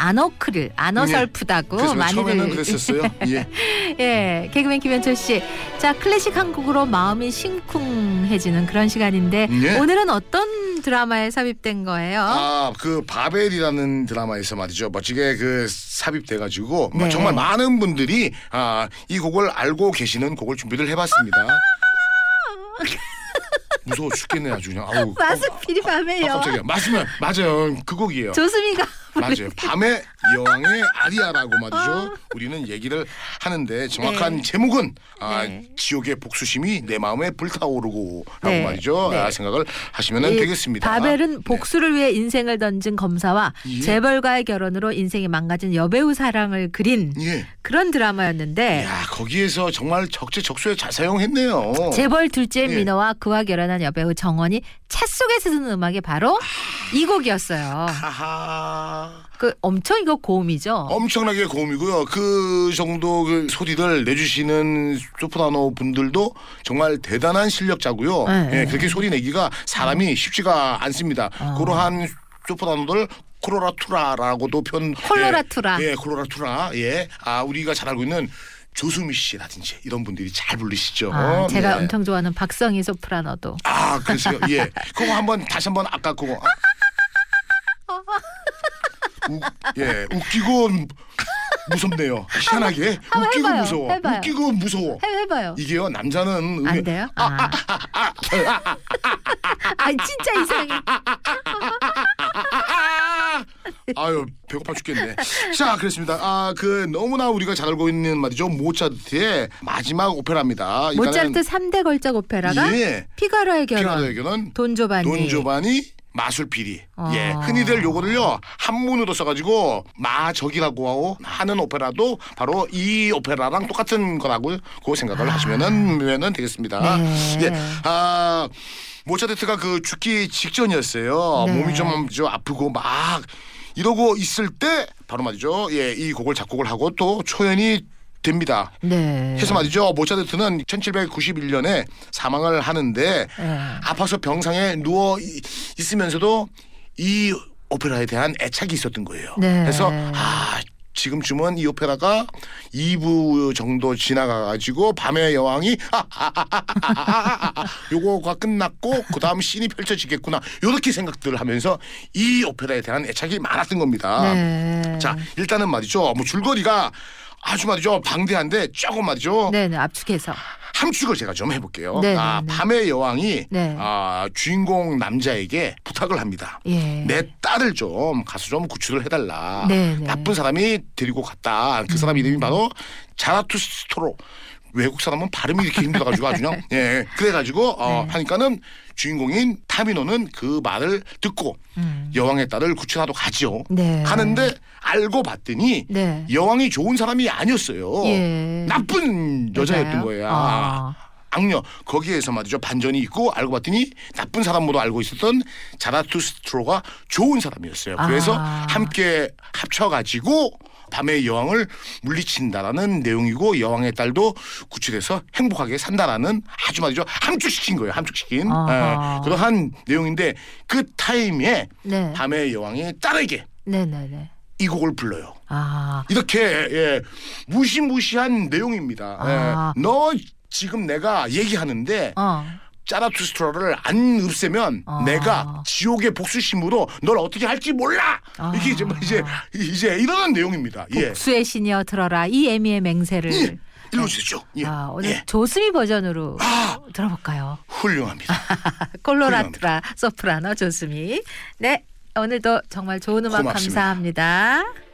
안어클을 안어설프다고 그래서 많이들 처음에는 그랬었어요. 예. 예, 개그맨 김현철 씨. 자, 클래식 한 곡으로 마음이 심쿵해지는 그런 시간인데 예. 오늘은 어떤 드라마에 삽입된 거예요? 아, 그 바벨이라는 드라마에서 말이죠. 멋지게 그 삽입돼 가지고 뭐 네. 정말 많은 분들이 아, 이 곡을 알고 계시는 곡을 준비를 해 봤습니다. 무서워 죽겠네 아주 그냥. 아우. 마스피리 아, 밤에요. 깜짝이야. 맞으면 맞아요. 그 곡이에요. 조수미가 맞아요. 밤의 여왕의 아리아라고 말이죠. 우리는 얘기를 하는데 정확한 네. 제목은 아, 네. 지옥의 복수심이 내 마음에 불타오르고라고 네. 말이죠. 네. 아, 생각을 하시면 이 되겠습니다. 바벨은 네. 복수를 위해 인생을 던진 검사와 예. 재벌과의 결혼으로 인생이 망가진 여배우 사랑을 그린 예. 그런 드라마였는데 야 거기에서 정말 적재적소에 잘 사용했네요. 재벌 둘째 예. 민호와 그와 결혼한 여배우 정원이 차 속에서 듣는 음악이 바로 이 곡이었어요. 하하. 그 엄청 이거 고음이죠. 엄청나게 고음이고요. 그 정도 그 소리를 내주시는 소프라노 분들도 정말 대단한 실력자고요. 네. 예, 그렇게 소리 내기가 사람이 쉽지가 않습니다. 어. 그러한 소프라노들 콜로라투라라고도 편 콜로라투라. 예, 예 콜로라투라 예. 아 우리가 잘 알고 있는 조수미 씨라든지 이런 분들이 잘 부르시죠. 아, 제가 네. 엄청 좋아하는 박성희 소프라노도. 아 그러세요. 예. 그거 한번 다시 한번 아까 그거. 우, 예 웃기고 무섭네요. 희한하게 한번 웃기고 해봐요. 무서워. 해봐요. 웃기고 무서워. 해, 해봐요. 이게요 남자는 안 돼요? 아, 아 진짜 이상해. 아유 배고파 죽겠네. 자 그렇습니다. 아 그 너무나 우리가 잘 알고 있는 말이죠 모차르트의 마지막 오페라입니다. 모차르트 3대 걸작 오페라가 예. 피가로의 결혼, 피가로의 결혼, 돈 조바니. 돈 조바니 마술피리. 어. 예, 흔히들 요거를요 한문으로 써가지고 마적이라고 하는 오페라도 바로 이 오페라랑 똑같은 거라고 그 생각을 아. 하시면은 면은 되겠습니다. 네. 예, 아 모차르트가 그 죽기 직전이었어요. 네. 몸이 좀, 좀 아프고 막 이러고 있을 때 바로 말이죠. 예, 이 곡을 작곡을 하고 또 초연이 됩니다. 네. 해서 말이죠. 모차르트는 1791년에 사망을 하는데 아. 아파서 병상에 누워 있으면서도 이 오페라에 대한 애착이 있었던 거예요. 네. 그래서 아 지금쯤은 이 오페라가 2부 정도 지나가가지고 밤의 여왕이 요거가 끝났고 그 다음 씬이 펼쳐지겠구나 요렇게 생각들을 하면서 이 오페라에 대한 애착이 많았던 겁니다. 자 일단은 말이죠. 뭐 줄거리가 아주 말이죠 방대한데 조금 말이죠 네, 네, 압축해서. 함축을 제가 좀 해볼게요. 네, 아, 네. 밤의 여왕이 네. 아, 주인공 남자에게 부탁을 합니다. 예. 내 딸을 좀 가서 좀 구출을 해달라. 네, 네. 나쁜 사람이 데리고 갔다. 그 사람 이름이 바로 자라투스트로. 외국 사람은 발음이 이렇게 힘들어가지고 아주 그냥 예 그래가지고 어, 네. 하니까는 주인공인 타미노는 그 말을 듣고 음. 여왕의 딸을 구출하러 가지요. 네. 하는데 알고 봤더니 네. 여왕이 좋은 사람이 아니었어요. 예. 나쁜 여자였던? 거예요. 아. 악녀 거기에서 말이죠 반전이 있고 알고 봤더니 나쁜 사람으로 알고 있었던 자라투스트로가 좋은 사람이었어요. 그래서 아. 함께 합쳐가지고 밤의 여왕을 물리친다라는 내용이고 여왕의 딸도 구출해서 행복하게 산다라는 아주 말이죠 함축시킨 거예요. 함축시킨 아하. 예, 그러한 내용인데 그 타임에 네. 밤의 여왕이 딸에게 네, 네, 네. 이 곡을 불러요. 아. 이렇게 예, 무시무시한 내용입니다. 아. 예, 너 지금 내가 얘기하는데 어. 짜라투스트라를 안 없애면 아. 내가 지옥의 복수심으로 널 어떻게 할지 몰라. 아. 이게 이제 뭐 이제 이제 이러는 내용입니다. 예. 복수의 신이여 들어라 이 애미의 맹세를. 예. 읽어주시죠. 예. 아, 오늘 예. 조수미 버전으로 아. 들어볼까요? 훌륭합니다. 콜로라투라 소프라노 조수미. 네. 오늘도 정말 좋은 음악 고맙습니다. 감사합니다.